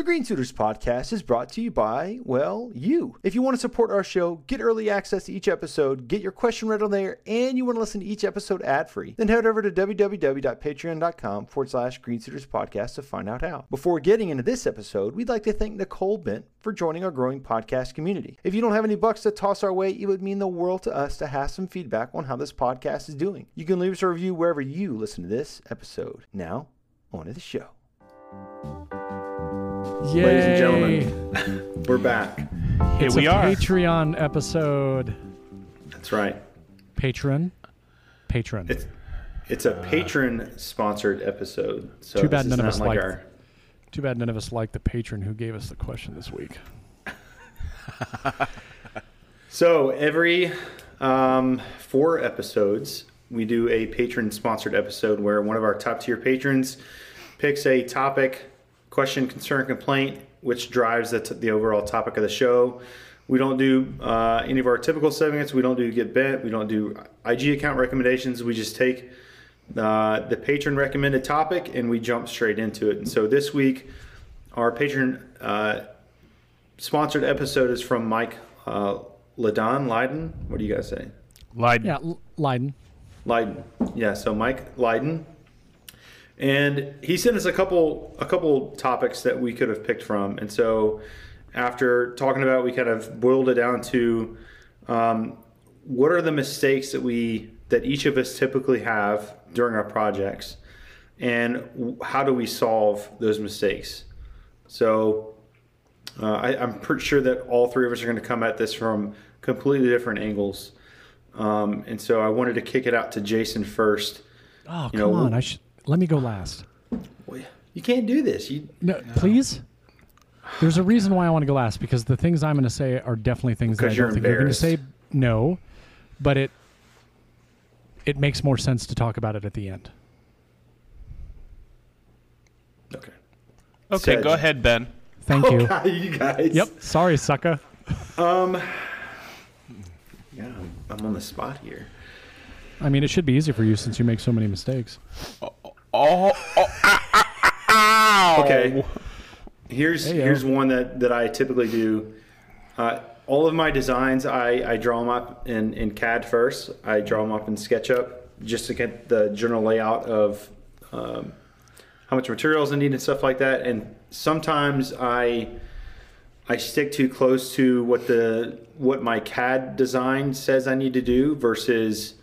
The Green Suiters podcast is brought to you by, well, you. If you want to support our show, get early access to each episode, get your question read on there, and you want to listen to each episode ad free, then head over to www.patreon.com forward slash Green Suiters podcast to find out how. Before getting into this episode, we'd like to thank Nicole Bent for joining our growing podcast community. If you don't have any bucks to toss our way, it would mean the world to us to have some feedback on how this podcast is doing. You can leave us a review wherever you listen to this episode. Now, on to the show. Yay. Ladies and gentlemen, we're back. Here It's we a are. Patreon episode. That's right. Patron. Patron. It's it's a patron sponsored episode. So Too bad none of us like liked- our Too bad none of us liked the patron who gave us the question this week. So every um, four episodes, we do a patron sponsored episode where one of our top tier patrons picks a topic, question, concern, complaint, which drives the, t- the overall topic of the show. We don't do uh, any of our typical segments. We don't do get bent. We don't do IG account recommendations. We just take uh, the patron recommended topic and we jump straight into it. And so this week, our patron uh, sponsored episode is from Mike uh, Ladon Lydon. What do you guys say? Lied. Yeah, L- Lydon. Lydon. Yeah, so Mike Lydon. And he sent us a couple a couple topics that we could have picked from. And so after talking about it, we kind of boiled it down to um, what are the mistakes that we that each of us typically have during our projects and how do we solve those mistakes? So uh, I, I'm pretty sure that all three of us are going to come at this from completely different angles. Um, and so I wanted to kick it out to Jason first. Oh, You come know, on. I should let me go last. You can't do this. You No, please. There's a reason why I want to go last because the things I'm going to say are definitely things that I Because don't you're think you're going to say embarrassed. no, but it it makes more sense to talk about it at the end. okay? Okay, Said- go ahead, Ben. Thank you. God, you guys. Yep. Sorry, sucker. Um. Yeah, I'm, I'm on the spot here. I mean, it should be easy for you since you make so many mistakes. Oh, oh ah, ah, ah, ow. Okay. Here's Hey-o. here's one that that I typically do. Uh, all of my designs, I, I draw them up in, in CAD first. I draw them up in SketchUp just to get the general layout of um, how much materials I need and stuff like that. And sometimes I I stick too close to what the what my CAD design says I need to do versus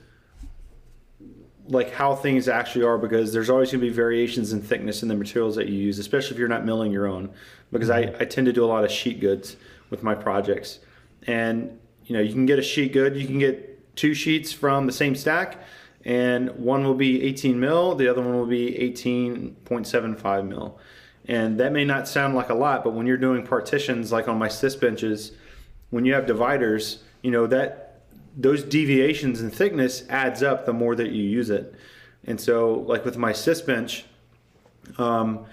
like how things actually are because there's always going to be variations in thickness in the materials that you use, especially if you're not milling your own. Because I, mm-hmm. I tend to do a lot of sheet goods with my projects, and you know you can get a sheet good, you can get two sheets from the same stack, and one will be 18 mil, the other one will be 18.75 mil, and that may not sound like a lot, but when you're doing partitions like on my sys benches, when you have dividers, you know that those deviations in thickness adds up the more that you use it. And so, like with my sys bench, um,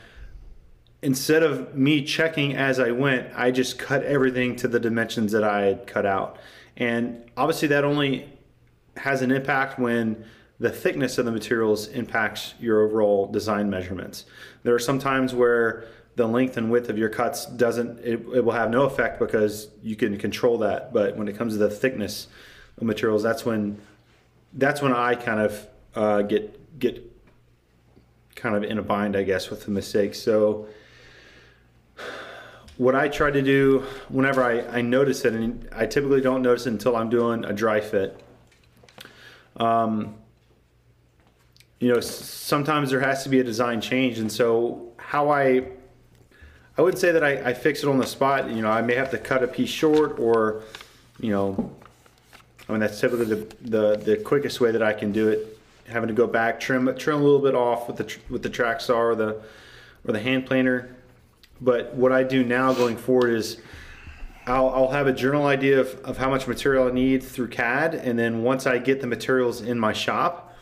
instead of me checking as I went, I just cut everything to the dimensions that I had cut out. And obviously, that only has an impact when the thickness of the materials impacts your overall design measurements. There are some times where the length and width of your cuts doesn't it, it will have no effect because you can control that but when it comes to the thickness materials that's when that's when i kind of uh, get get kind of in a bind i guess with the mistakes so what i try to do whenever i, I notice it and i typically don't notice it until i'm doing a dry fit um, you know, sometimes there has to be a design change, and so how I, I wouldn't say that I, I fix it on the spot. You know, I may have to cut a piece short, or, you know, I mean that's typically the the, the quickest way that I can do it. Having to go back, trim trim a little bit off with the with the track saw or the or the hand planer. But what I do now going forward is I'll, I'll have a general idea of, of how much material I need through CAD, and then once I get the materials in my shop,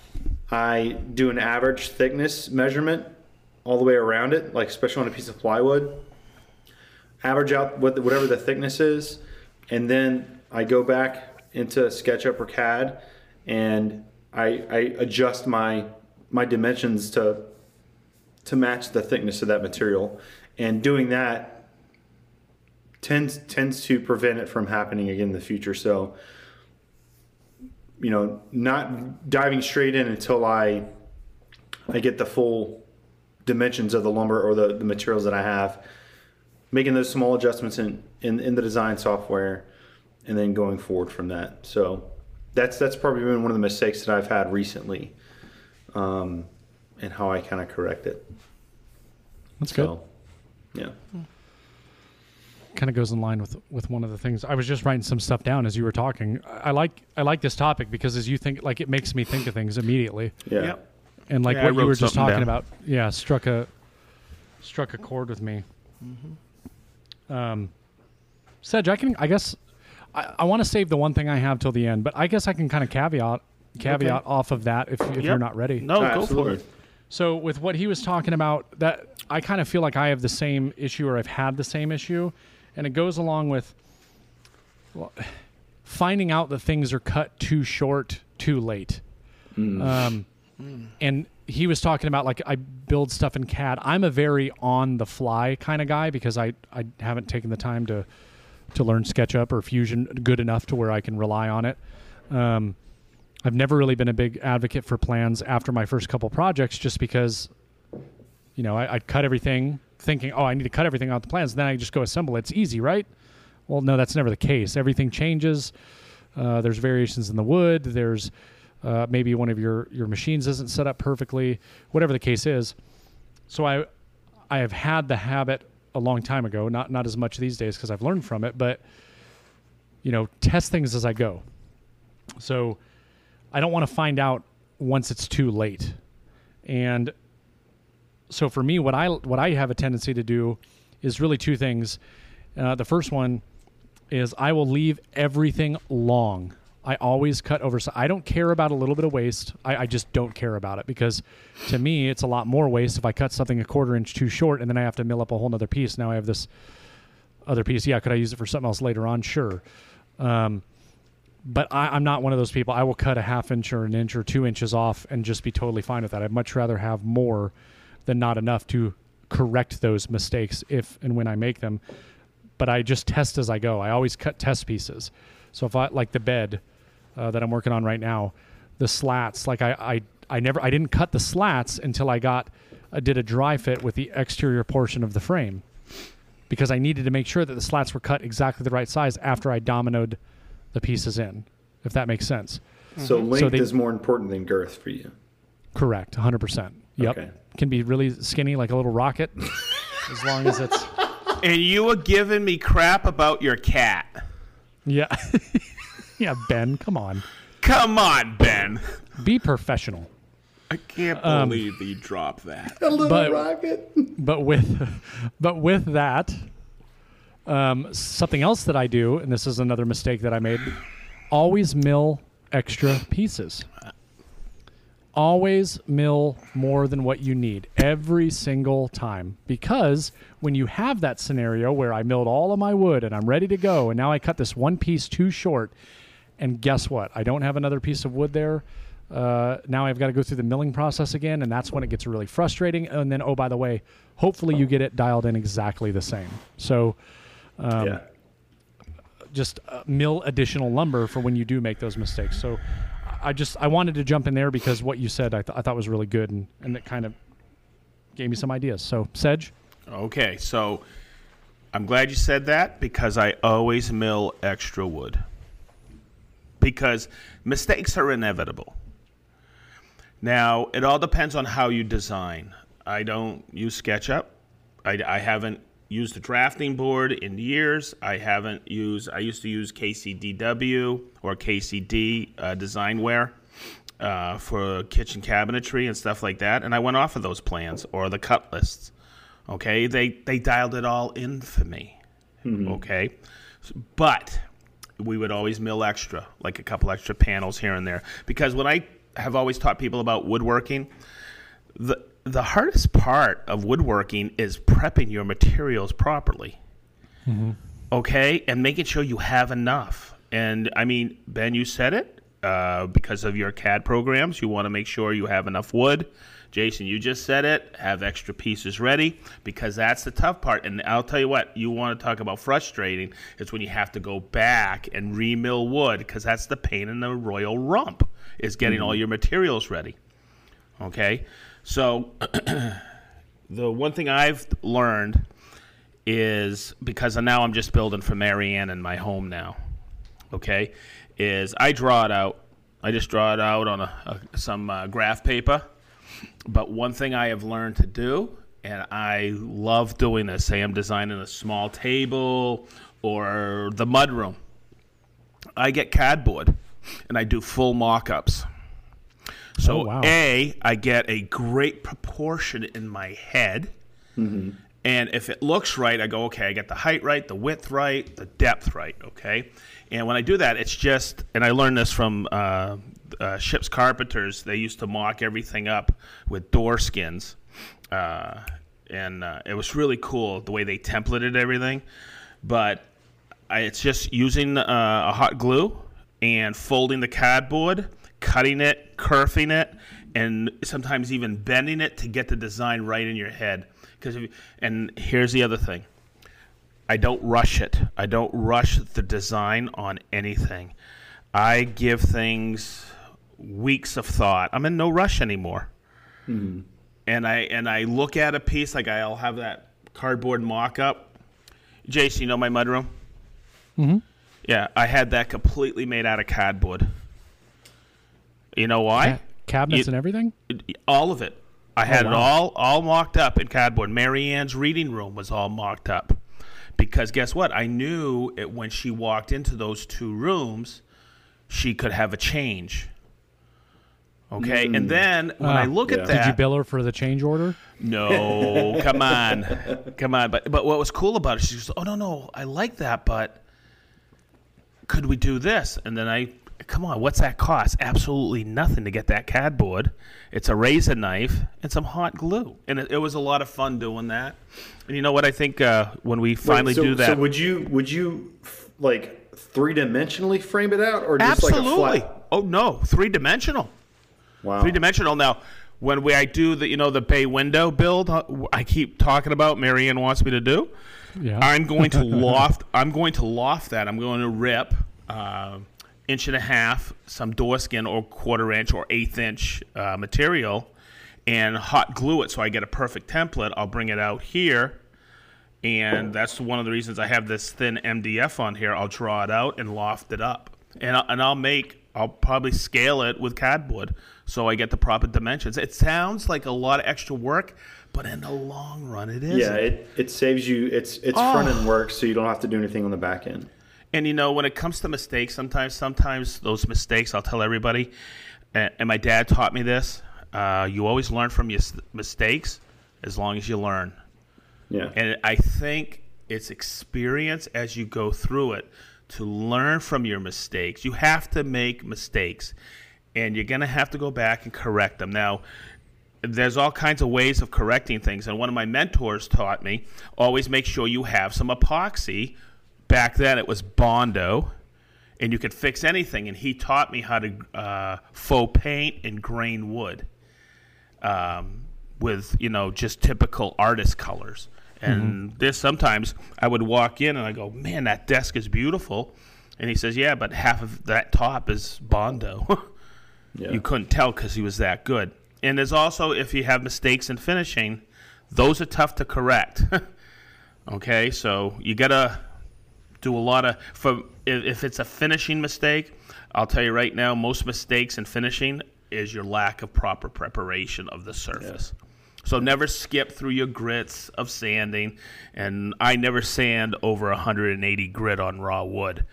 I do an average thickness measurement all the way around it, like especially on a piece of plywood. Average out what whatever the thickness is, and then I go back into SketchUp or CAD, and I, I adjust my my dimensions to to match the thickness of that material. and doing that tends tends to prevent it from happening again in the future. So, you know, not diving straight in until I I get the full dimensions of the lumber or the, the materials that I have, making those small adjustments in, in, in the design software, and then going forward from that. So that's that's probably been one of the mistakes that I've had recently, um, and how I kind of correct it. That's good. So, yeah. kind of goes in line with with one of the things I was just writing some stuff down as you were talking. I I like I like this topic because as you think like it makes me think of things immediately. Yeah. Yep. And like Yeah, what you were just talking down. about, yeah, struck a struck a chord with me. Mm-hmm. Um, Sedge, I can I guess I, I want to save the one thing I have till the end, but I guess I can kind of caveat caveat off of that if, if you're not ready. No, go for it. So with what he was talking about, that I kind of feel like I have the same issue, or I've had the same issue, and it goes along with well, finding out that things are cut too short, too late. Um, and he was talking about like I build stuff in CAD. I'm a very on the fly kind of guy because I I haven't taken the time to to learn SketchUp or Fusion good enough to where I can rely on it. Um, I've never really been a big advocate for plans after my first couple projects, just because, you know, I, I'd cut everything thinking, oh, I need to cut everything out the plans. Then I just go assemble. It's easy, right? Well, no, that's never the case. Everything changes. Uh, there's variations in the wood. There's uh, maybe one of your your machines isn't set up perfectly. Whatever the case is. So I I have had the habit a long time ago, not not as much these days because I've learned from it, but you know, test things as I go. So I don't want to find out once it's too late. And so for me, what I what I have a tendency to do is really two things. Uh, the first one is I will leave everything long. I always cut over. So I don't care about a little bit of waste. I, I just don't care about it because to me, it's a lot more waste if I cut something a quarter inch too short and then I have to mill up a whole nother piece. Now I have this other piece. Yeah, could I use it for something else later on? Sure. Um, but I, I'm not one of those people. I will cut a half inch or an inch or two inches off and just be totally fine with that. I'd much rather have more than not enough to correct those mistakes if and when I make them. But I just test as I go. I always cut test pieces. So if I like the bed uh, that I'm working on right now, the slats, like I, I, I never, I didn't cut the slats until I got, I did a dry fit with the exterior portion of the frame because I needed to make sure that the slats were cut exactly the right size after I dominoed the pieces in, if that makes sense. So length So they- is more important than girth for you. Correct, 100%. Yep. Okay. Can be really skinny like a little rocket as long as it's And you were giving me crap about your cat. yeah. yeah, Ben, come on. Come on, Ben. Be professional. I can't Um, believe you dropped that. A little But- rocket. But with but with that um, something else that I do and this is another mistake that I made, always mill extra pieces. Always mill more than what you need every single time because when you have that scenario where I milled all of my wood and I'm ready to go and now I cut this one piece too short and guess what? I don't have another piece of wood there. Uh, now I've got to go through the milling process again, and that's when it gets really frustrating. And then, oh, by the way, hopefully you get it dialed in exactly the same. So um, yeah. just uh, mill additional lumber for when you do make those mistakes. So I just I wanted to jump in there because what you said I, th- I thought was really good, and, and it kind of gave me some ideas. So Sedge, Okay, so I'm glad you said that because I always mill extra wood. Because mistakes are inevitable. Now, it all depends on how you design. I don't use SketchUp. I, I haven't used the drafting board in years. I haven't used, I used to use KCDW or KCD uh, Designware uh, for kitchen cabinetry and stuff like that. And I went off of those plans or the cut lists. Okay, they they dialed it all in for me. Okay, but we would always mill extra, like a couple extra panels here and there, because when I have always taught people about woodworking, the the hardest part of woodworking is prepping your materials properly. Okay, and making sure you have enough. And I mean, Ben, you said it. Uh, because of your CAD programs, you want to make sure you have enough wood Jason, you just said it. Have extra pieces ready because that's the tough part. And I'll tell you what, you want to talk about frustrating. It's when you have to go back and remill wood because that's the pain in the royal rump is getting all your materials ready. Okay, so the one thing I've learned is because now I'm just building for Marianne in my home now. Okay, is I draw it out. I just draw it out on a, a some uh, graph paper. But one thing I have learned to do, and I love doing this. Say I'm designing a small table or the mudroom. I get cardboard and I do full mock-ups. So Oh, wow. A, I get a great proportion in my head. And if it looks right, I go, okay, I get the height right, the width right, the depth right, okay? And when I do that, it's just, and I learned this from uh, uh, Ship's Carpenters, they used to mock everything up with door skins. Uh, and uh, it was really cool the way they templated everything. But I, it's just using uh, a hot glue and folding the cardboard, cutting it, curving it, and sometimes even bending it to get the design right in your head. Because and here's the other thing, I don't rush it. I don't rush the design on anything. I give things weeks of thought. I'm in no rush anymore. And I and I look at a piece like I'll have that cardboard mock-up. Jason, you know my mudroom? Mm-hmm. Yeah, I had that completely made out of cardboard. You know why? Cabinets You- and everything. All of it. I had it wow. all all mocked up in cardboard. Marianne's reading room was all mocked up. Because guess what? I knew it when she walked into those two rooms, she could have a change. Okay, and then when I Ah. look Yeah. at that, Did you bill her for the change order? no, come on, come on. But but what was cool about it? She goes, "Oh no, no, I like that, but could we do this?" And then I, come on, what's that cost? Absolutely nothing to get that cardboard. It's a razor knife and some hot glue, and it, it was a lot of fun doing that. And you know what? I think uh, when we Wait, finally so, do that, So would you would you f- like three dimensionally frame it out, or just absolutely. like a flat? Oh no, three dimensional. Wow. three dimensional. Now, when we I do the you know the bay window build, uh, I keep talking about. Marianne wants me to do. Yeah. I'm going to loft. I'm going to loft that. I'm going to rip uh, inch and a half some door skin or quarter inch or eighth inch uh, material, and hot glue it so I get a perfect template. I'll bring it out here. And that's one of the reasons I have this thin MDF on here. I'll draw it out and loft it up, and I'll, and I'll make. I'll probably scale it with cardboard so I get the proper dimensions. It sounds like a lot of extra work, but in the long run, it is. Yeah, it, it saves you. It's it's Oh. front end work, so you don't have to do anything on the back end. And you know, when it comes to mistakes, sometimes, sometimes those mistakes, I'll tell everybody. And, and my dad taught me this: uh, you always learn from your mistakes, as long as you learn. Yeah. And I think it's experience as you go through it to learn from your mistakes. You have to make mistakes, and you're gonna have to go back and correct them. Now, there's all kinds of ways of correcting things, and one of my mentors taught me always make sure you have some epoxy. Back then, it was Bondo, and you could fix anything. And he taught me how to uh, faux paint and grain wood um, with you know just typical artist colors. Mm-hmm. And there's sometimes I would walk in and I go, man, that desk is beautiful. And he says, yeah, but half of that top is Bondo. Yeah. you couldn't tell because he was that good. And there's also if you have mistakes in finishing, those are tough to correct. okay, so you gotta do a lot of for if, if it's a finishing mistake. I'll tell you right now, most mistakes in finishing is your lack of proper preparation of the surface. So never skip through your grits of sanding, and I never sand over 180 grit on raw wood.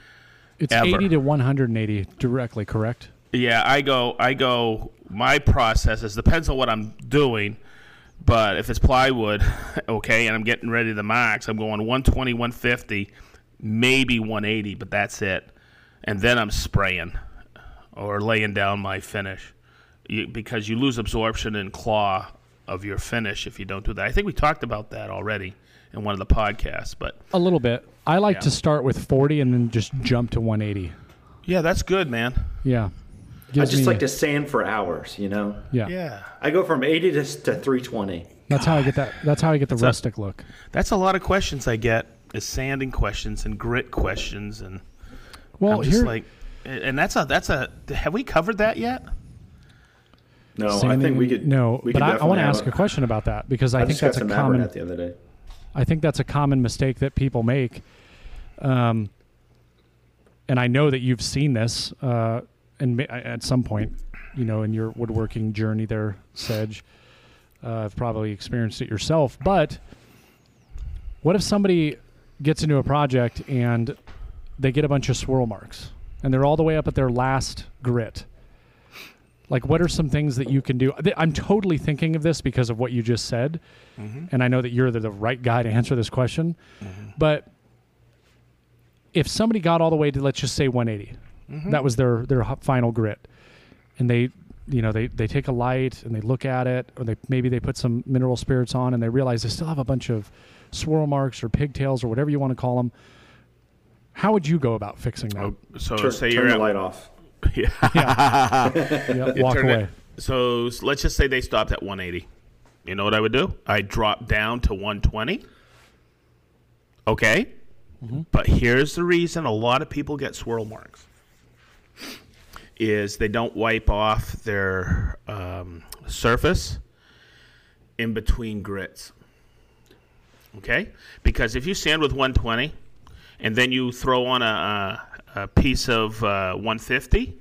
It's ever. 80 to 180 directly, correct? Yeah, I go. I go. My process is depends on what I'm doing, but if it's plywood, okay, and I'm getting ready to max, I'm going 120, 150, maybe 180, but that's it, and then I'm spraying or laying down my finish, you, because you lose absorption and claw of your finish if you don't do that. I think we talked about that already in one of the podcasts, but A little bit. I like Yeah. to start with 40 and then just jump to 180. yeah, that's good, man. Yeah. I just me- like to sand for hours. You know, Yeah. Yeah. I go from 80 to, to 320. That's how I get that. That's how I get the a- rustic look. That's a lot of questions I get is sanding questions and grit questions and Well, I'm just here, like and that's a that's a have we covered that yet? No, I think we could. No, we but could I, I want to ask a question about that because I, I think that's a common. The other day. I think that's a common mistake that people make. Um, and I know that you've seen this, uh, and at some point, you know, in your woodworking journey there, Sedge, uh, I've probably experienced it yourself. But what if somebody gets into a project and they get a bunch of swirl marks, and they're all the way up at their last grit? Like, what are some things that you can do? I'm totally thinking of this because of what you just said, mm-hmm. and I know that you're the, the right guy to answer this question. Mm-hmm. But if somebody got all the way to let's just say 180, mm-hmm. that was their their final grit, and they, you know, they they take a light and they look at it, or they maybe they put some mineral spirits on, and they realize they still have a bunch of swirl marks or pigtails or whatever you want to call them. How would you go about fixing that? Oh, so Turn, say turn you're the at, light off. Yep, walk turn it- away. so let's just say they stopped at 180. You know what I would do? I drop down to 120. Okay. But here's the reason a lot of people get swirl marks is they don't wipe off their um, surface in between grits. Okay? Because if you sand with 120 and then you throw on a, a, a piece of uh, 150,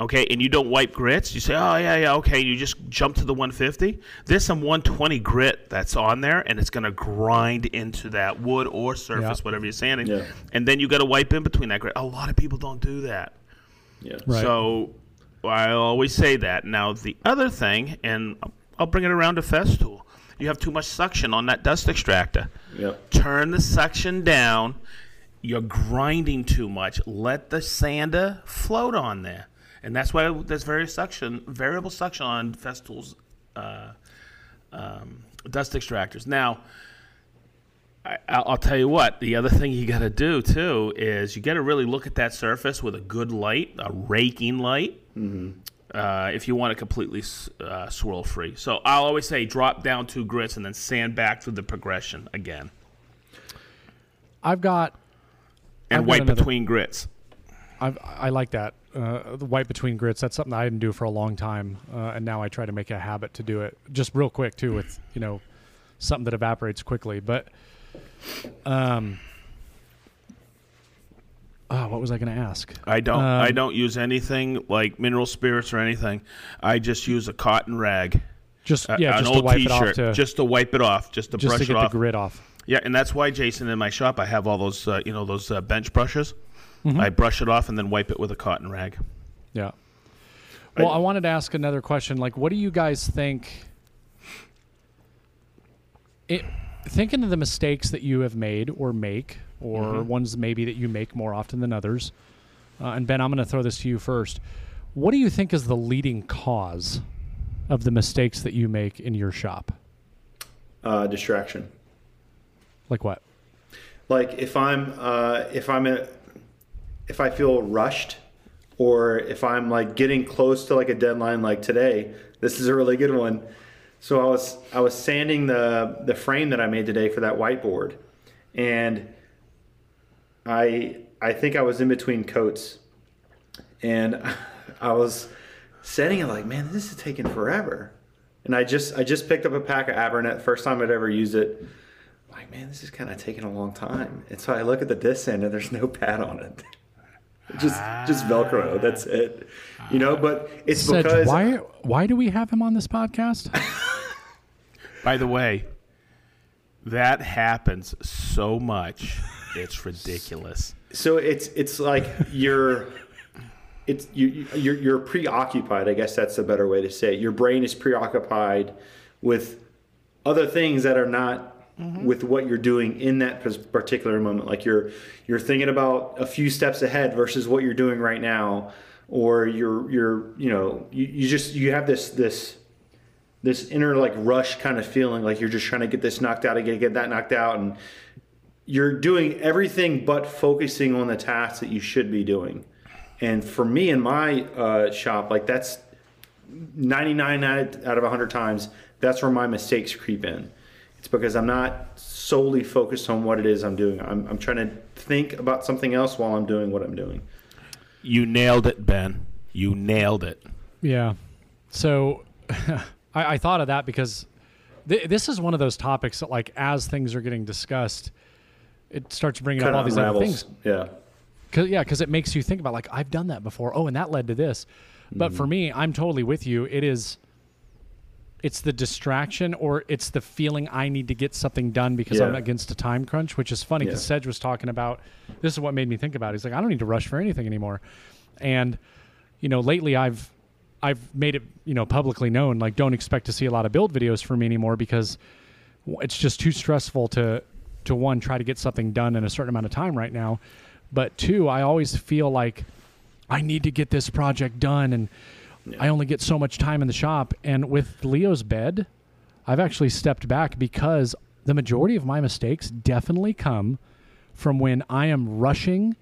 okay, and you don't wipe grits, you say, oh, yeah, yeah, okay, you just jump to the 150. There's some 120 grit that's on there, and it's going to grind into that wood or surface, Yeah. whatever you're sanding. Yeah. And then you got to wipe in between that grit. A lot of people don't do that. Yeah. Right. So I always say that. Now, the other thing, and I'll bring it around to Festool, you have too much suction on that dust extractor Yep. turn the suction down. You're grinding too much. Let the sander float on there, and that's why there's very suction, variable suction on Festool's uh, um, dust extractors. Now, I, I'll I'll tell you what. The other thing you got to do too is you got to really look at that surface with a good light, a raking light. Uh, if you want it completely uh, swirl free. So I'll always say drop down two grits and then sand back through the progression again I've got and I've wipe another- between grits. I've, I like that. Uh, the white between grits. That's something I didn't do for a long time, uh, and now I try to make a habit to do it just real quick too, with you know something that evaporates quickly. But, um, oh, what was I going to ask? I don't. I Um, don't use anything like mineral spirits or anything. I just use a cotton rag. Just a- yeah, just to old wipe it off T-shirt, to just, just to wipe it off, just to to brush get it the grit off. Yeah, and that's why Jason in my shop I have all those uh, you know those uh, bench brushes. Mm-hmm. I brush it off and then wipe it with a cotton rag. Yeah. Well, I wanted to ask another question. Like, what do you guys think? It, thinking of the mistakes that you have made or make, or Mm-hmm. ones maybe that you make more often than others. Uh, and Ben, I'm going to throw this to you first. What do you think is the leading cause of the mistakes that you make in your shop? Uh, distraction. Like what? like if i'm uh, if i'm a, if i feel rushed or if i'm like getting close to like a deadline like today this is a really good one. So i was i was sanding the the frame that i made today for that whiteboard. And i i think i was in between coats. And i was setting it like man this is taking forever. And i just i just picked up a pack of Abranet first time i'd ever used it like, man, this is kind of taking a long time. And so I look at the disc end and there's no pad on it. just just Velcro. That's ah. it. You know, but it's Sedge, because why why do we have him on this podcast? By the way, that happens so much. It's ridiculous. so it's it's like you're it's you you're, you're preoccupied. I guess that's a better way to say it. Your brain is preoccupied with other things that are not with what you're doing in that particular moment. Like you're you're thinking about a few steps ahead versus what you're doing right now, or you're you're you know you, you just you have this this this inner like rush kind of feeling like you're just trying to get this knocked out again, get that knocked out, and you're doing everything but focusing on the tasks that you should be doing. And for me in my uh, shop, like that's 99 out of 100 times, that's where my mistakes creep in. It's because I'm not solely focused on what it is I'm doing. I'm, I'm trying to think about something else while I'm doing what I'm doing. You nailed it, Ben. You nailed it. Yeah. So I, I thought of that because th- this is one of those topics that, like, as things are getting discussed, it starts bringing Kind up all of these other things. Yeah. Cause, yeah, because it makes you think about like I've done that before. Oh, and that led to this. But Mm-hmm. for me, I'm totally with you. It is. It's the distraction, or it's the feeling I need to get something done because I'm against a time crunch. Which is funny because Yeah. Sedge was talking about. This is what made me think about. it. He's like, I don't need to rush for anything anymore, and you know, lately I've I've made it you know publicly known like don't expect to see a lot of build videos from me anymore because it's just too stressful to to one try to get something done in a certain amount of time right now but two i always feel like i need to get this project done and i only get so much time in the shop and with leo's bed i've actually stepped back because the majority of my mistakes definitely come from when i am rushing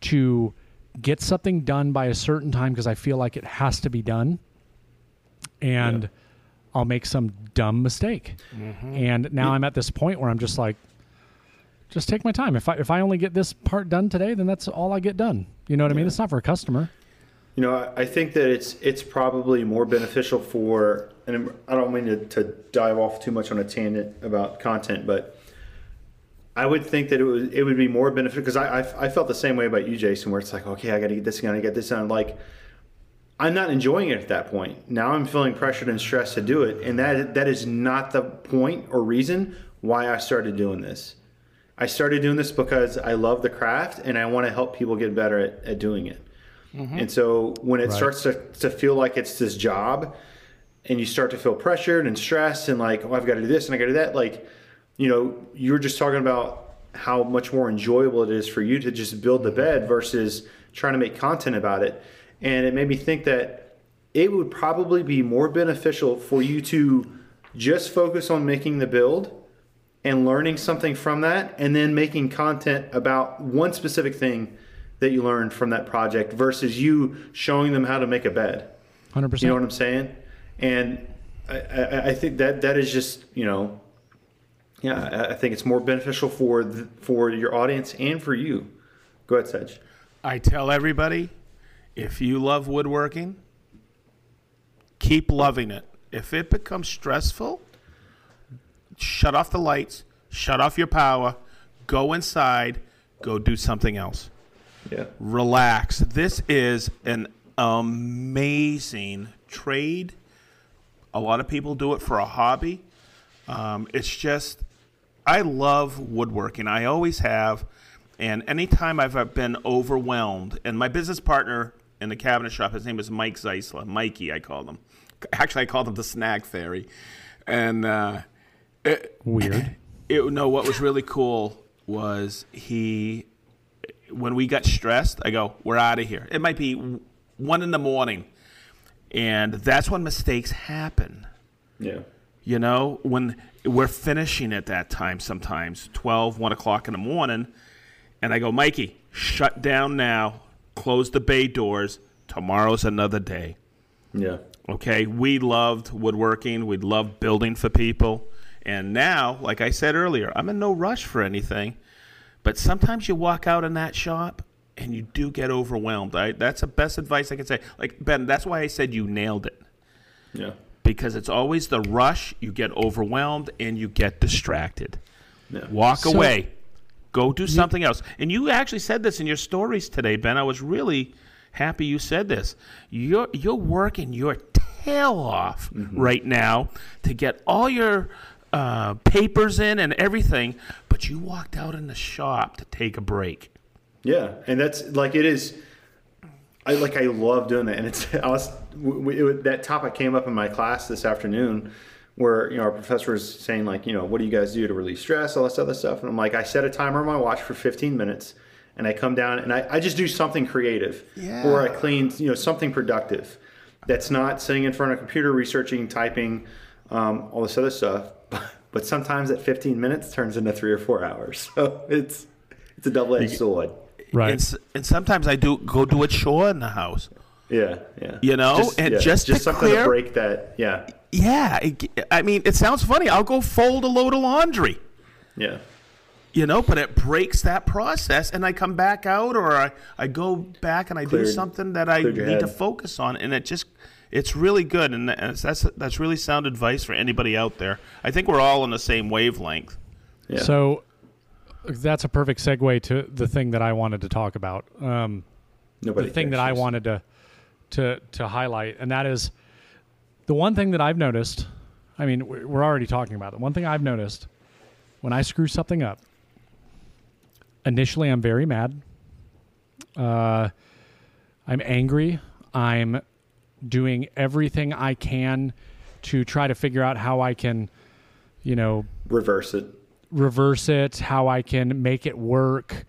to get something done by a certain time because i feel like it has to be done and Yeah. I'll make some dumb mistake. Mm-hmm. And now I'm at this point where I'm just like, just take my time. If I if I only get this part done today, then that's all I get done. You know what I mean? It's not for a customer. You know, I, think that it's it's probably more beneficial for, and I don't mean to, to dive off too much on a tangent about content, but I would think that it would it would be more beneficial because I, I I felt the same way about you, Jason, where it's like, okay, I got to get this, done, I got this done. Like, I'm not enjoying it at that point. Now I'm feeling pressured and stressed to do it, and that that is not the point or reason why I started doing this. I started doing this because I love the craft and I want to help people get better at, at doing it. Mm-hmm. And so when it Right. starts to, to feel like it's this job and you start to feel pressured and stressed and like, oh, I've got to do this and I got to do that, like, you know, you were just talking about how much more enjoyable it is for you to just build the mm-hmm. bed versus trying to make content about it. And it made me think that it would probably be more beneficial for you to just focus on making the build and learning something from that and then making content about one specific thing that you learned from that project versus you showing them how to make a bed. Hundred percent. You know what I'm saying? And I, I, I think that that is just you know, yeah, I- I think it's more beneficial for the, for your audience and for you. Go ahead, Sedge. I tell everybody if you love woodworking, keep loving it. If it becomes stressful, shut off the lights, shut off your power, go inside, go do something else. Yeah, Relax. This is an amazing trade. A lot of people do it for a hobby. Um, it's just, I love woodworking. I always have. And anytime I've uh, been overwhelmed, and my business partner in the cabinet shop, his name is Mike Zeisler. Mikey, I call him. Actually, I call him the Snag Fairy. And uh, it, Weird. it, no, what was really cool was he, when we got stressed, I go, we're out of here. It might be one in the morning. And that's when mistakes happen. yeah, You know, when we're finishing at that time sometimes, 12, 1 o'clock in the morning, and I go, Mikey, shut down now, close the bay doors. Tomorrow's another day. yeah, Okay, we loved woodworking. We loved building for people. And now, like I said earlier, I'm in no rush for anything. But sometimes you walk out in that shop and you do get overwhelmed. I, that's the best advice I can say. Like, Ben, that's why I said you nailed it. yeah, Because it's always the rush, you get overwhelmed, and you get distracted. yeah. Walk So- away. Go do something else. And you actually said this in your stories today, Ben. I was really happy you said this. You're you're working your tail off right now to get all your uh, papers in and everything, but you walked out in the shop to take a break. Yeah, and that's like it is. I like I love doing that, and it's I was w- w- it, that topic came up in my class this afternoon, where you know our professor was saying like you know what do you guys do to release stress, all this other stuff, and I'm like I set a timer on my watch for 15 minutes, and I come down and I, I just do something creative, or I clean you know something productive, that's not sitting in front of a computer researching, typing, um, all this other stuff, but sometimes that 15 minutes turns into three or four hours, so it's it's a double edged sword. Right. And, and sometimes I do go do a chore in the house. Yeah, yeah. You know, and just to something clear- to break that. Yeah, Yeah, it, I mean, it sounds funny. I'll go fold a load of laundry. yeah, you know, but it breaks that process, and I come back out, or I, I go back and I do something that I need cleared your to focus on, and it just it's really good, and that's that's, that's really sound advice for anybody out there. I think we're all on the same wavelength. yeah. So that's a perfect segue to the thing that I wanted to talk about. Um, Nobody. the thing that I cares. wanted to to to highlight, and that is the one thing that I've noticed. I mean, we- we're already talking about it. One thing I've noticed when I screw something up, initially I'm very mad. Uh, I'm angry. I'm doing everything I can to try to figure out how I can, you know, reverse it. reverse it, how I can make it work.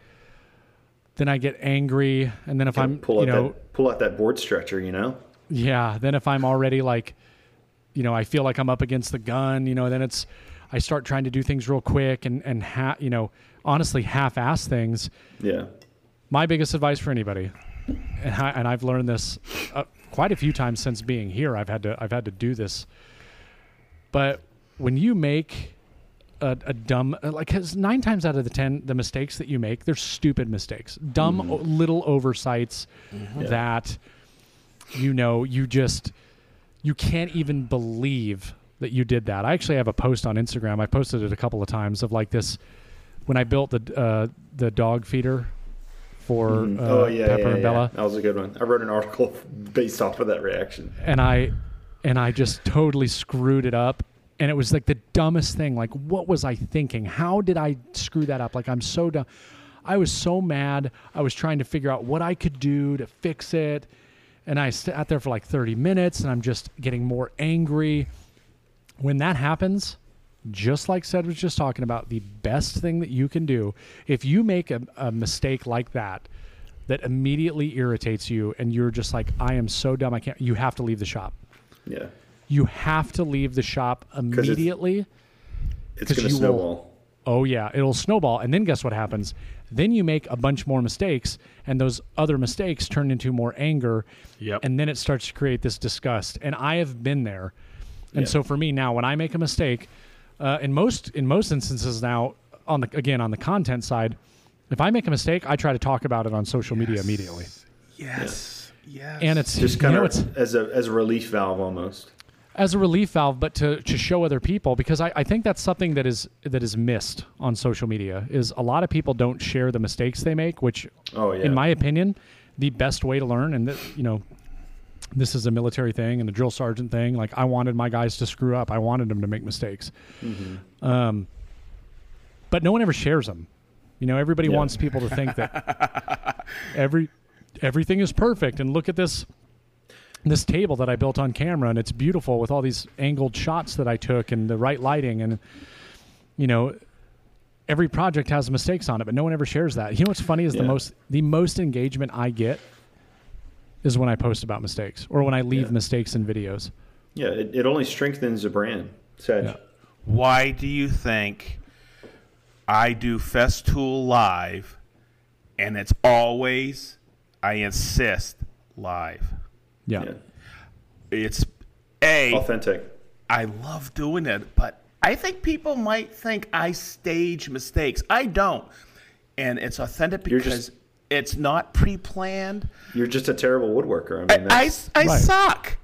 Then I get angry, and then if I'm, pull you out know, that pull out that board stretcher. You know. yeah, then if I'm already like, you know, I feel like I'm up against the gun, you know, then it's, I start trying to do things real quick and and ha- you know, honestly, half-ass things. Yeah. My biggest advice for anybody, and, I, and I've learned this uh, quite a few times since being here. I've had to I've had to do this. But when you make a, a dumb uh, like because nine times out of the ten the mistakes that you make they're stupid mistakes. Dumb mm-hmm. o- little oversights mm-hmm. that you know you just you can't even believe that you did that. I actually have a post on instagram. I posted it a couple of times of like this when i built the uh, the dog feeder for Mhm. uh, oh yeah, pepper yeah, and yeah. bella That was a good one. I wrote an article based off of that reaction. and I and I just totally screwed it up. And it was like the dumbest thing. Like, what was I thinking? How did I screw that up? Like, I'm so dumb. I was so mad. I was trying to figure out what I could do to fix it. And I sat there for like 30 minutes and I'm just getting more angry. When that happens, just like Sed was just talking about, the best thing that you can do, if you make a, a mistake like that, that immediately irritates you and you're just like, I am so dumb, I can't, you have to leave the shop. Yeah. You have to leave the shop it's- immediately. It's 'Cause gonna you will- snowball. Oh yeah, it'll snowball, and then guess what happens? Then you make a bunch more mistakes, and those other mistakes turn into more anger, Yep. and then it starts to create this disgust. And I have been there, and Yeah. so for me now, when I make a mistake, uh, in most in most instances now, on the again on the content side, if I make a mistake, I try to talk about it on social media immediately, Yes. Yes. and it's Just you kind know, of it's as a as a relief valve almost. as a relief valve, but to, to show other people because I, I think that's something that is that is missed on social media is a lot of people don't share the mistakes they make, which Oh yeah. in my opinion, the best way to learn and that you know this is a military thing and a drill sergeant thing. Like I wanted my guys to screw up. I wanted them to make mistakes. Um, but no one ever shares them. You know, everybody Yeah. wants people to think that every everything is perfect and look at this this table that I built on camera and it's beautiful with all these angled shots that I took and the right lighting and you know every project has mistakes on it but no one ever shares that. You know what's funny is the most the most engagement I get is when I post about mistakes or when I leave Yeah. mistakes in videos. yeah. It, it only strengthens the brand. Said. Yeah. Why do you think I do Festool live and it's always, I insist, live? Yeah. Yeah. It's A, Authentic. I love doing it, but I think people might think I stage mistakes. I don't. And it's authentic You're because just- it's not pre planned. You're just a terrible woodworker. I mean, I, that's, I Right. suck.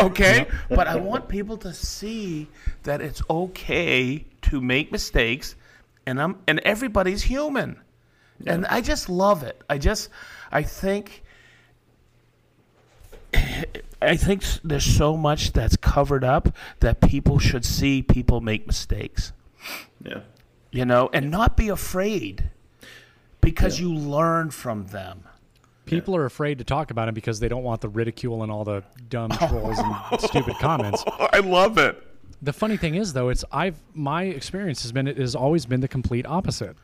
Okay? but I want people to see that it's okay to make mistakes and I'm and everybody's human. And I just love it. I just I think I think there's so much that's covered up that people should see people make mistakes, yeah. you know, and not be afraid because you learn from them. People are afraid to talk about it because they don't want the ridicule and all the dumb trolls and stupid comments. I love it. The funny thing is, though, it's I've my experience has been it has always been the complete opposite.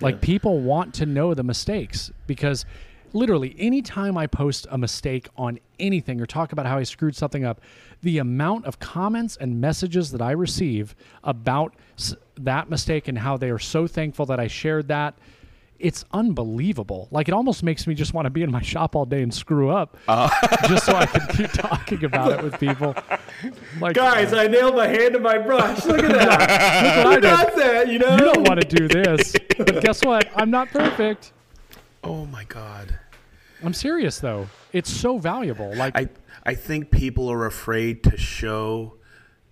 Like Yeah. people want to know the mistakes because literally anytime I post a mistake on anything or talk about how I screwed something up, the amount of comments and messages that I receive about s- that mistake and how they are so thankful that I shared that it's unbelievable. Like it almost makes me just want to be in my shop all day and screw up, Uh-huh. just so I can keep talking about it with people. Like Guys, I nailed my hand to my brush. Look at that. look what I Who did. that? You know. You don't want to do this, but guess what? I'm not perfect. Oh my god. I'm serious though. It's so valuable. Like I I think people are afraid to show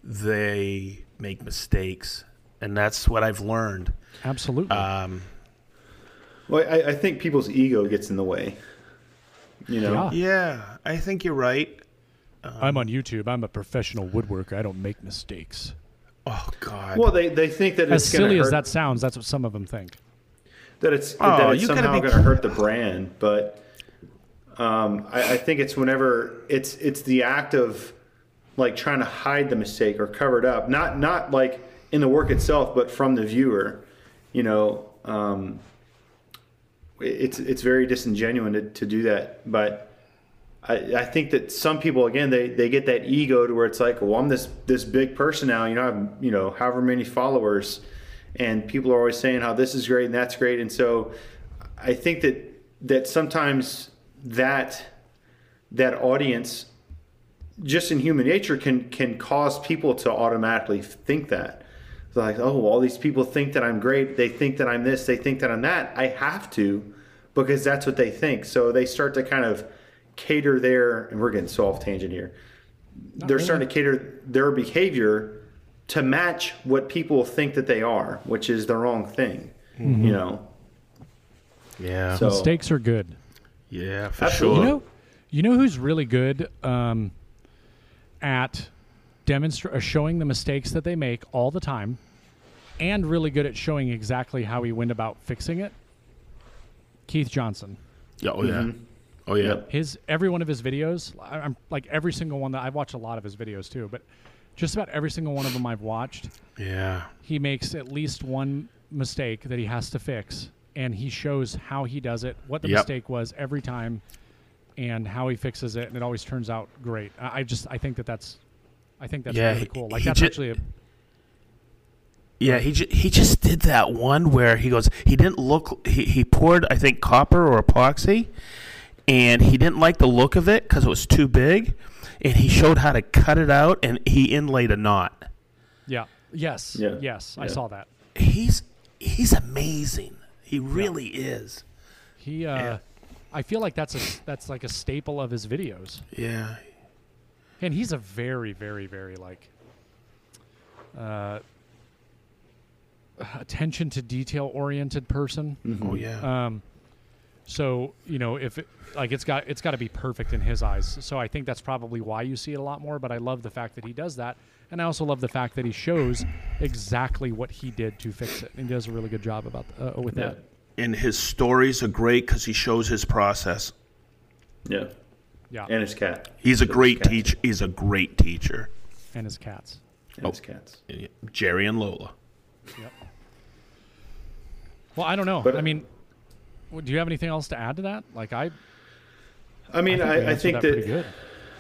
they make mistakes, and that's what I've learned. absolutely. Um, Well, I, I think people's ego gets in the way. You know. Yeah. yeah, I think you're right. I'm on YouTube. I'm a professional woodworker. I don't make mistakes. Oh God. Well, they, they think that As it's gonna silly as hurt- that sounds, that's what some of them think. that it's Oh, that it's you gotta somehow be- going to hurt the brand, but um, I, I think it's whenever it's it's the act of like trying to hide the mistake or cover it up, not not like in the work itself, but from the viewer. You know, um, it's it's very disingenuous to, to do that, but. I, I think that some people again they, they get that ego to where it's like well I'm this this big person now you know I have you know however many followers and people are always saying how this is great and that's great and so I think that that sometimes that that audience just in human nature can can cause people to automatically think that like oh all these people think that I'm great they think that I'm this they think that I'm that I have to because that's what they think so they start to kind of cater their and we're getting so off tangent here they're starting to cater their behavior to match what people think that they are which is the wrong thing you know yeah. So- Mistakes are good. yeah, for Absolutely. sure. You know, you know who's really good um, at demonstra- uh, showing the mistakes that they make all the time, and really good at showing exactly how he went about fixing it. Keith Johnson. Yeah, oh yeah. Oh yeah. His every one of his videos, I- I'm like every single one that I've watched a lot of his videos too, but just about every single one of them I've watched, Yeah. he makes at least one mistake that he has to fix and he shows how he does it what the Yep. mistake was every time and how he fixes it and it always turns out great i I just i think that that's i think that's Yeah, really cool like that's ju- actually a Yeah, he ju- he just did that one where he goes he didn't look he, he poured I think copper or epoxy and he didn't like the look of it cuz it was too big and he showed how to cut it out and he inlaid a knot. yeah yes Yeah. yes i saw that He's he's amazing. He really is. he uh Yeah. i feel like that's a that's like a staple of his videos Yeah. And he's a very very very like uh attention to detail oriented person Oh yeah. Um, so you know, if it, like it's got it's got to be perfect in his eyes. So I think that's probably why you see it a lot more. But I love the fact that he does that, and I also love the fact that he shows exactly what he did to fix it, and he does a really good job about uh, with Yeah. that. and his stories are great cuz he shows his process. Yeah. Yeah, And his cat. He's a Shows great his teacher. He's a great teacher. and his cats. And his cats. Jerry and Lola. Yep. Well, I don't know. But- I mean, do you have anything else to add to that? Like I, I mean, I think, we I, I think that that. pretty good.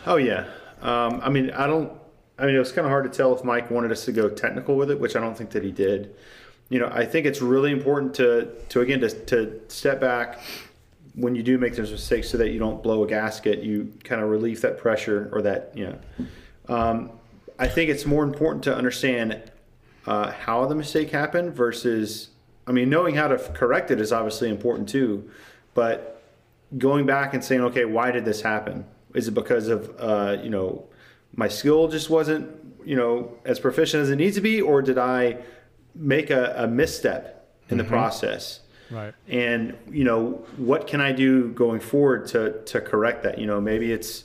Oh yeah. Um, I mean, I don't. I mean, it was kind of hard to tell if Mike wanted us to go technical with it, which I don't think that he did. You know, I think it's really important to to again to to step back when you do make those mistakes, so that you don't blow a gasket. You kind of relieve that pressure or that you know. Um, I think it's more important to understand uh, how the mistake happened versus. I mean, knowing how to correct it is obviously important too, but going back and saying, okay, why did this happen? Is it because of uh, you know my skill just wasn't you know as proficient as it needs to be, or did I make a, a misstep in the process? Right. And you know what can I do going forward to to correct that? You know maybe it's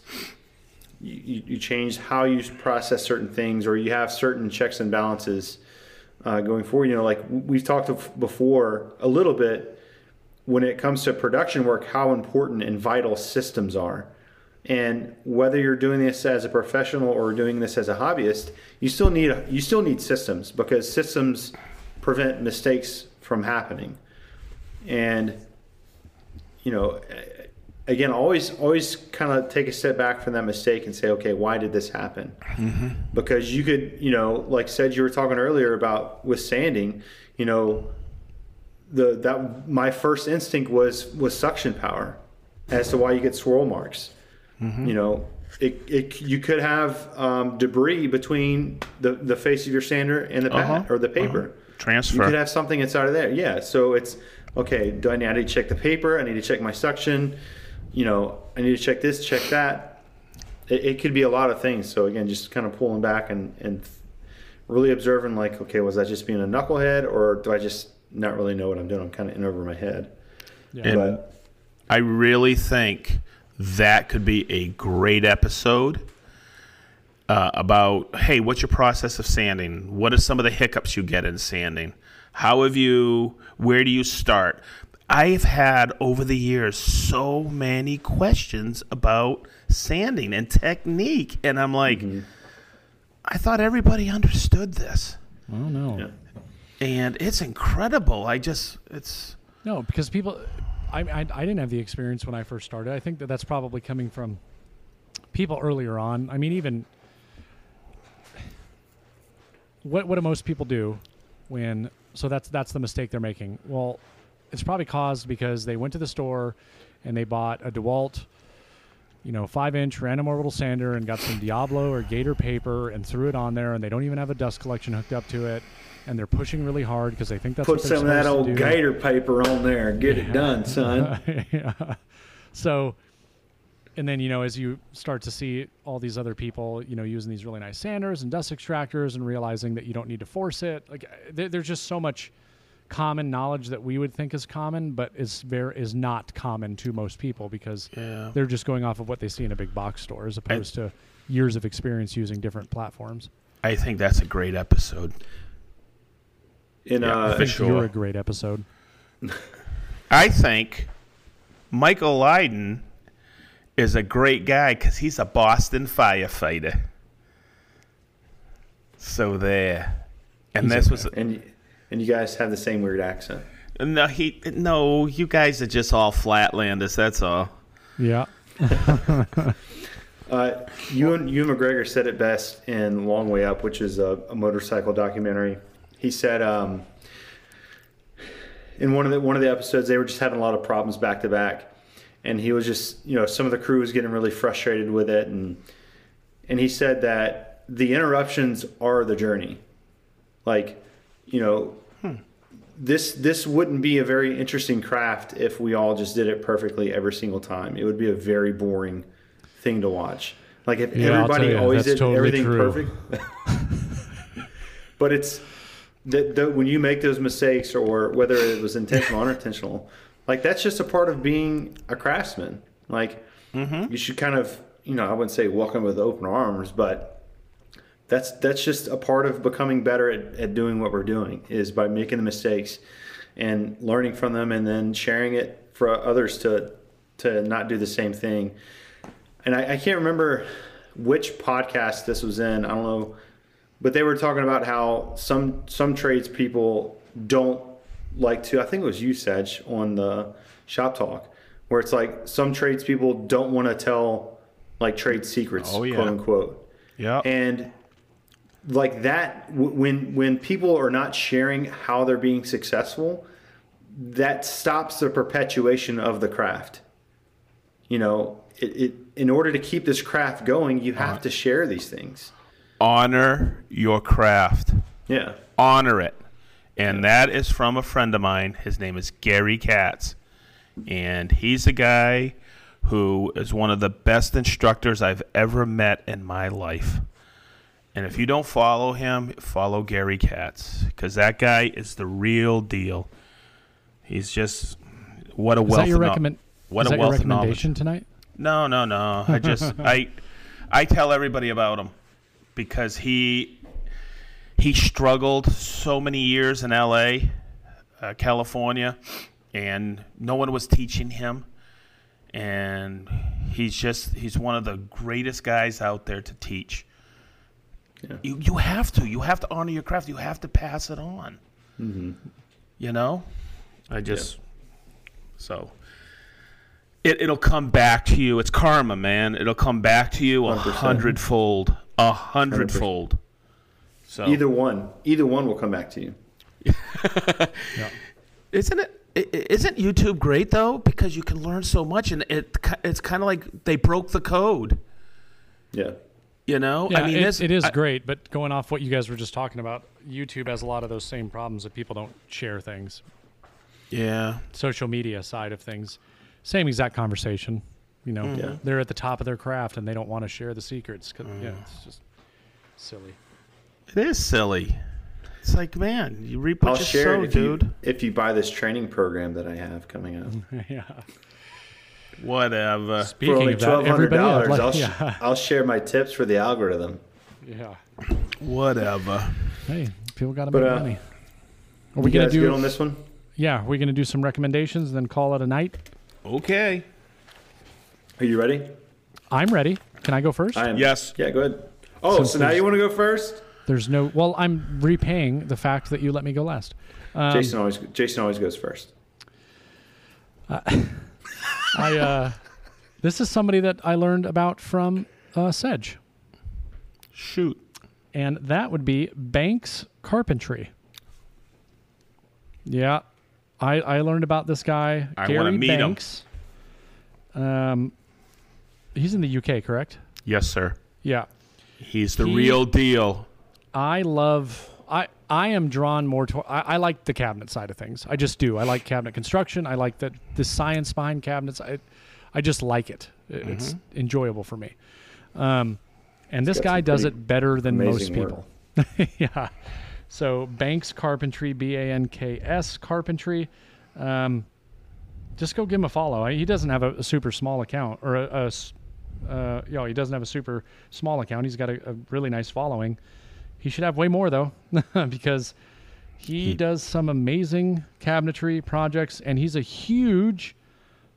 you, you change how you process certain things, or you have certain checks and balances uh, going forward. You know, like we've talked before a little bit when it comes to production work, how important and vital systems are. And whether you're doing this as a professional or doing this as a hobbyist, you still need you still need systems because systems prevent mistakes from happening. And you know, again, always always kind of take a step back from that mistake and say, okay, why did this happen? Because you could, you know, like said you were talking earlier about with sanding, you know, the that my first instinct was was suction power as to why you get swirl marks. You know, it, it you could have um, debris between the the face of your sander and the pad Uh-huh, or the paper. Transfer. You could have something inside of there. Yeah. So it's okay. Do I need, to check the paper? I need to check my suction. You know, I need to check this, check that. It, it could be a lot of things. So again, just kind of pulling back and and really observing, like, okay, was I just being a knucklehead, or do I just not really know what I'm doing? I'm kind of in over my head. Yeah. And- But I really think that could be a great episode uh, about hey, what's your process of sanding? What are some of the hiccups you get in sanding? How have you? Where do you start? I've had over the years so many questions about sanding and technique, and I'm like, mm-hmm. I thought everybody understood this, oh, I don't know. Yeah. and it's incredible. I just, it's No, because people, I, I, I didn't have the experience when I first started. I think that that's probably coming from people earlier on. I mean, even what what do most people do when? So that's that's the mistake they're making. Well, it's probably caused because they went to the store and they bought a Dewalt, you know, five inch random orbital sander and got some Diablo or Gator paper and threw it on there, and they don't even have a dust collection hooked up to it. And they're pushing really hard because they think that's put some of that old gator paper on there and get it done, son. yeah. So, and then you know, as you start to see all these other people, you know, using these really nice sanders and dust extractors, and realizing that you don't need to force it, like there, there's just so much common knowledge that we would think is common, but is very is not common to most people because yeah. they're just going off of what they see in a big box store as opposed to years of experience using different platforms. I think that's a great episode. In Yeah, uh, I for think sure. you're a great episode. I think Michael Lydon is a great guy because he's a Boston firefighter. So there, and He's this okay. was and and you guys have the same weird accent. no he no you guys are just all flatlanders. That's all. Yeah. Uh, Ewan, Ewan McGregor said it best in Long Way Up, which is a, a motorcycle documentary. He said um, in one of the one of the episodes they were just having a lot of problems back to back, and he was just you know some of the crew was getting really frustrated with it, and and he said that the interruptions are the journey, like you know. Hmm. This this wouldn't be a very interesting craft if we all just did it perfectly every single time. It would be a very boring thing to watch. Like if Yeah, everybody you, always did totally everything true. perfect. but it's that when you make those mistakes, or whether it was intentional or unintentional, like that's just a part of being a craftsman. Like mm-hmm. you should kind of, you know, I wouldn't say welcome with open arms, but that's that's just a part of becoming better at, at doing what we're doing is by making the mistakes and learning from them and then sharing it for others to to not do the same thing and I, I can't remember which podcast this was in i don't know but they were talking about how some some tradespeople don't like to i think it was you sedge on the shop talk where it's like some tradespeople don't want to tell like trade secrets Oh, yeah. quote unquote Yeah. and like that when when people are not sharing how they're being successful that stops the perpetuation of the craft you know it, it in order to keep this craft going you have uh-huh. to share these things Honor your craft. yeah honor it. And that is from a friend of mine. His name is Gary Katz. And he's a guy who is one of the best instructors I've ever met in my life. And if you don't follow him, follow Gary Katz because that guy is the real deal. He's just what a Is wealth that your kno- recommend? what is a that your wealth of recommendation tonight? No, no, no. I just I I tell everybody about him because he he struggled so many years in L.A., uh, California, and no one was teaching him. And he's just he's one of the greatest guys out there to teach. Yeah. You you have to you have to honor your craft. You have to pass it on. You know, I just so it, it'll come back to you. It's karma, man. It'll come back to you a 100%. hundredfold, a hundredfold. So either one either one will come back to you Isn't it? i- i- Isn't YouTube great though? Because you can learn so much, and it it's kind of like they broke the code. Yeah. You know, Yeah, I mean, it, this- it is I- great, but going off what you guys were just talking about, YouTube has a lot of those same problems that people don't share things. Yeah, Social media side of things, same exact conversation. You know, Yeah. they're at the top of their craft and they don't want to share the secrets. 'cause- Yeah, Mm. it's just silly. It is silly. It's like, man, you reap what I'll you share sow, if dude. you if you buy this training program that I have coming up. yeah. Whatever. For Speaking only of that, twelve hundred dollars, like- I'll sh- yeah, I'll share my tips for the algorithm. yeah. Whatever. Hey, people got to make uh, money. Are we gonna guys good do? on this one? Yeah, we're gonna do some recommendations and then call it a night. Okay. Are you ready? I'm ready. Can I go first? I am. Yes. Yeah, go ahead. Oh, Since so now you want to go first? There's no. Well, I'm repaying the fact that you let me go last. Um, Jason always Jason always goes first. I uh, this is somebody that I learned about from uh, Sedge, Shoot. and that would be Banks Carpentry. Yeah, I I learned about this guy I wanna meet him. Banks. Um, he's in the UK, correct? Yes, sir. Yeah, He's the He- real deal. I love. I I am drawn more to. I, I like the cabinet side of things. I just do. I like cabinet construction. I like the the science behind cabinets. I I just like it. It- It's enjoyable for me. Um, and this guy does it better than most people. yeah. So Banks Carpentry, B A N K S Carpentry. Um, just go give him a follow. He doesn't have a, a super small account, or a uh, you know, he doesn't have a super small account. He's got a, a really nice following. He should have way more though, because he, He- does some amazing cabinetry projects, and he's a huge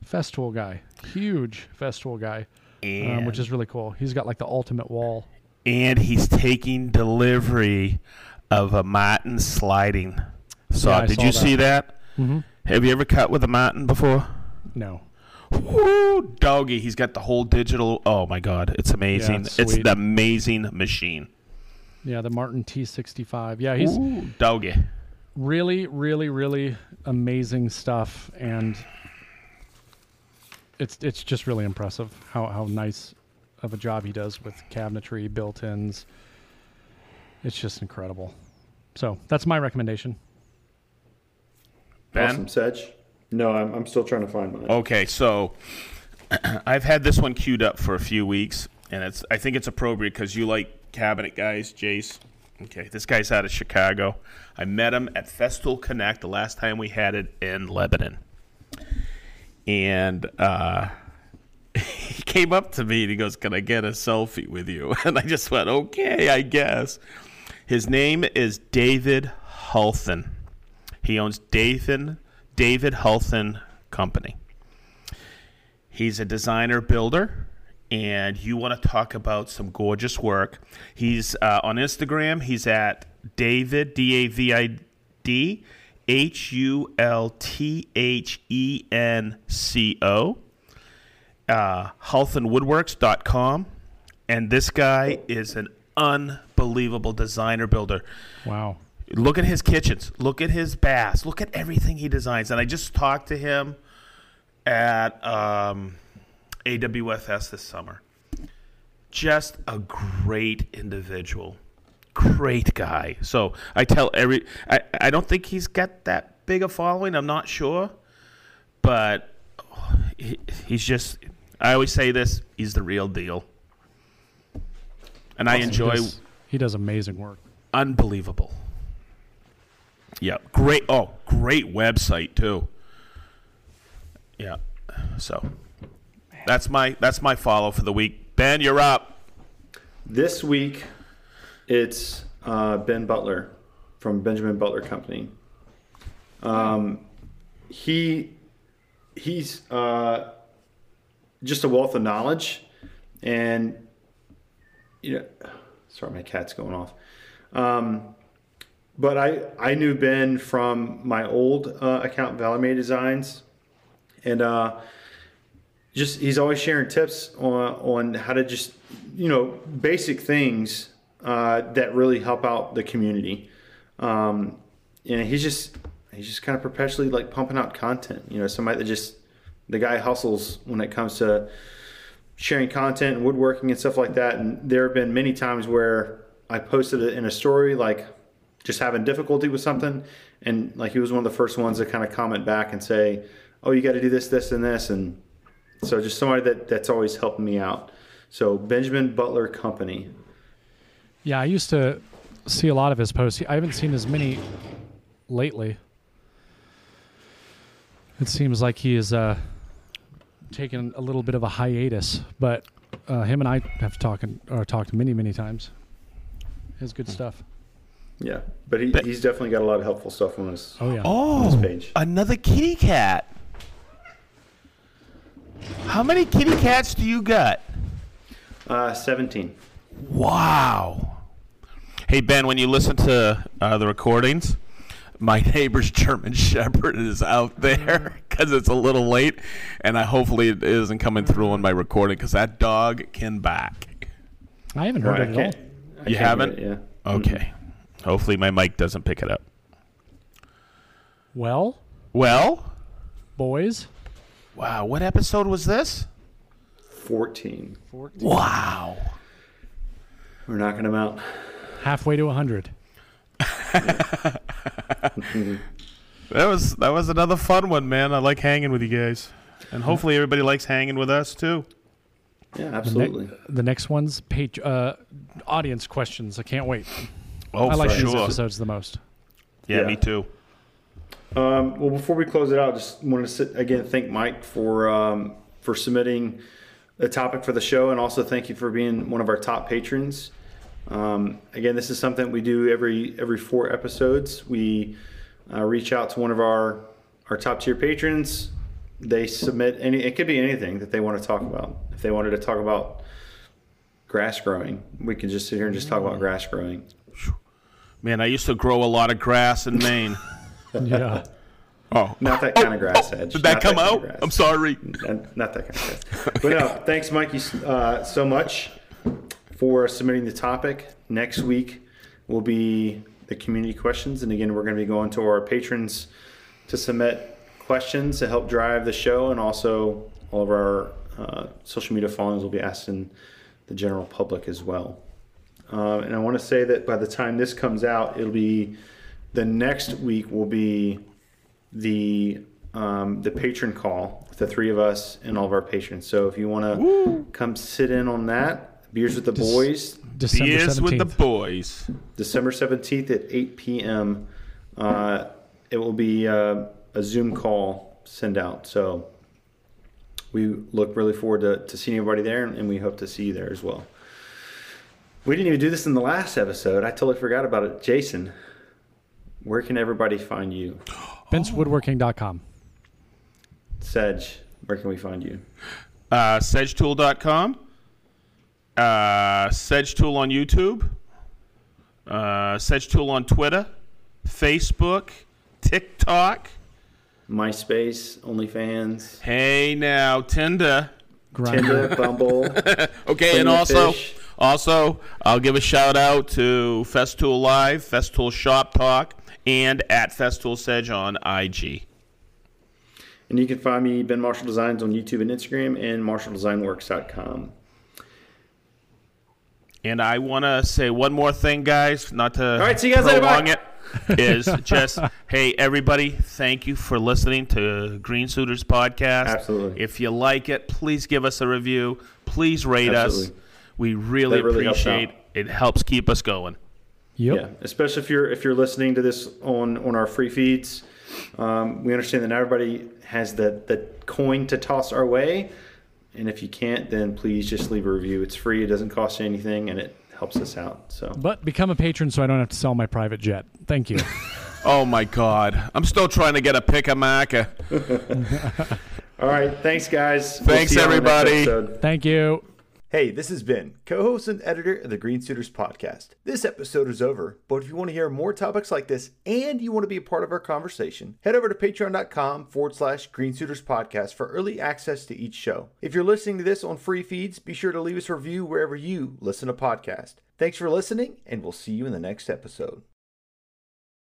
Festool guy. Huge Festool guy, um, which is really cool. He's got like the ultimate wall. and he's taking delivery of a Martin sliding saw. Yeah, Did saw you that. see that? Mm-hmm. Have you ever cut with a Martin before? No, Woo, doggy. He's got the whole digital. Oh my God, it's amazing. it's it's sweet. the amazing machine. Yeah, the Martin T65. Yeah, he's Ooh, doggy. really, really, really amazing stuff, and it's it's just really impressive how how nice of a job he does with cabinetry, built-ins. It's just incredible. So that's my recommendation. Ben? Awesome, Sedge. No, I'm, I'm still trying to find mine. Okay, so I've had this one queued up for a few weeks, and it's I think it's appropriate because you like cabinet guys, Jace. Okay, this guy's out of Chicago. I met him at Festool Connect the last time we had it in Lebanon, and uh, he came up to me and he goes, "Can I get a selfie with you?" And I just went, "Okay, I guess." His name is David Hulthen. He owns David David Hulthen Company. He's a designer builder, and you want to talk about some gorgeous work. He's uh, on Instagram. He's at David D A V I D H U L T H E N C O. Uh, HulthenWoodworks.com. And this guy is an unbelievable designer builder. Wow. Look at his kitchens. Look at his baths. Look at everything he designs. And I just talked to him at um, AWFS this summer. Just a great individual, great guy. So I tell every. I, I don't think he's got that big a following. I'm not sure, but he, he's just. I always say this. He's the real deal, and I He enjoy does, he does amazing work. unbelievable. Yeah, great. Oh, great website too. Yeah, so that's my that's my follow for the week. Ben, you're up. This week, it's uh, Ben Butler from Benjamin Butler Company. Um, he he's uh, just a wealth of knowledge, and you know, sorry, my cat's going off. Um, but I I knew Ben from my old uh, account, May Designs, and uh, just he's always sharing tips on on how to just you know basic things uh, that really help out the community. Um, and he's just he's just kind of perpetually like pumping out content. You know, somebody that just the guy hustles when it comes to sharing content and woodworking and stuff like that. And there have been many times where I posted it in a story, like just having difficulty with something, and like he was one of the first ones to kind of comment back and say, "Oh, you got to do this, this, and this," and so just somebody that that's always helping me out. So Benjamin Butler Company. Yeah, I used to see a lot of his posts. I haven't seen as many lately. It seems like he is uh, taking a little bit of a hiatus, but uh, him and I have talking or talked many, many times. His good stuff. Yeah, but he, But- he's definitely got a lot of helpful stuff on his Oh yeah. Oh, this page. another kitty cat. How many kitty cats do you got? Uh, Seventeen. Wow. Hey Ben, when you listen to uh, the recordings, my neighbor's German Shepherd is out there because it's a little late, and I hopefully it isn't coming through on my recording because that dog can back. I haven't heard Right, it I at all. I You haven't? it, yeah. Okay. Hopefully my mic doesn't pick it up. Well, Well, boys, wow. What episode was this? Fourteen. 14. Wow. We're knocking them out. halfway to hundred. That was that was another fun one, man. I like hanging with you guys, and hopefully everybody likes hanging with us too. Yeah, The, ne- absolutely. the next one's page, uh, audience questions. I can't wait. Oh, I like for these sure. episodes the most. Yeah, Yeah. me too. Um, well, before we close it out, just wanted to sit, again thank Mike for um, for submitting a topic for the show, and also thank you for being one of our top patrons. Um, again, this is something we do every every four episodes. We uh, reach out to one of our our top tier patrons. They submit any. It could be anything that they want to talk about. If they wanted to talk about grass growing, we can just sit here and just talk about grass growing. Man, I used to grow a lot of grass in Maine. Yeah. Oh, Not that kind of grass edge. did that Not come kind of out? I'm sorry. And not that kind of stuff. But no, thanks, Mikey, uh, so much for submitting the topic. Next week will be the community questions. And again, we're going to be going to our patrons to submit questions to help drive the show. And also, all of our uh, social media followings will be asking the general public as well. Uh, and I want to say that by the time this comes out, it'll be the next week will be the um, the patron call with the three of us and all of our patrons. So if you want to come sit in on that, beers with the Dis- boys, December Beers with the 17th. boys. December seventeenth at eight p.m. Uh, it will be uh, a Zoom call send out. So we look really forward to, to seeing everybody there, and we hope to see you there as well. We didn't even do this in the last episode. I totally forgot about it. Jason, where can everybody find you? BenceWoodworking.com. Sedge, where can we find you? Uh, SedgeTool.com. Uh, SedgeTool on YouTube. Uh, SedgeTool on Twitter. Facebook. TikTok. MySpace, OnlyFans, Hey now, Tinder. Tinder, Bumble. Okay, and also, fish. also, I'll give a shout out to Festool Live, Festool Shop Talk, and at Festool Sedge on IG. and you can find me, Ben Marshall Designs, on YouTube and Instagram, and MarshallDesignWorks.com. And I want to say one more thing, guys, not to right, see you guys later, prolong bye. it. Is just hey everybody, thank you for listening to Green Suiters podcast. Absolutely. If you like it, please give us a review. Please rate us. We really, really appreciate it. Helps keep us going. Yep. Yeah, especially if you're if you're listening to this on on our free feeds. Um, we understand that not everybody has the the coin to toss our way, and if you can't, then please just leave a review. It's free. It doesn't cost you anything, and it helps us out. So But become a patron so I don't have to sell my private jet. Thank you. Oh my God, I'm still trying to get a pick a maca. all right, thanks guys. We'll Thanks, see you on the next everybody. Thank you. Hey, this is Ben, co host and editor of the Green Suiters podcast. This episode is over, but if you want to hear more topics like this and you want to be a part of our conversation, head over to patreon.com forward slash Green Suiters podcast for early access to each show. If you're listening to this on free feeds, be sure to leave us a review wherever you listen to podcasts. Thanks for listening, and we'll see you in the next episode.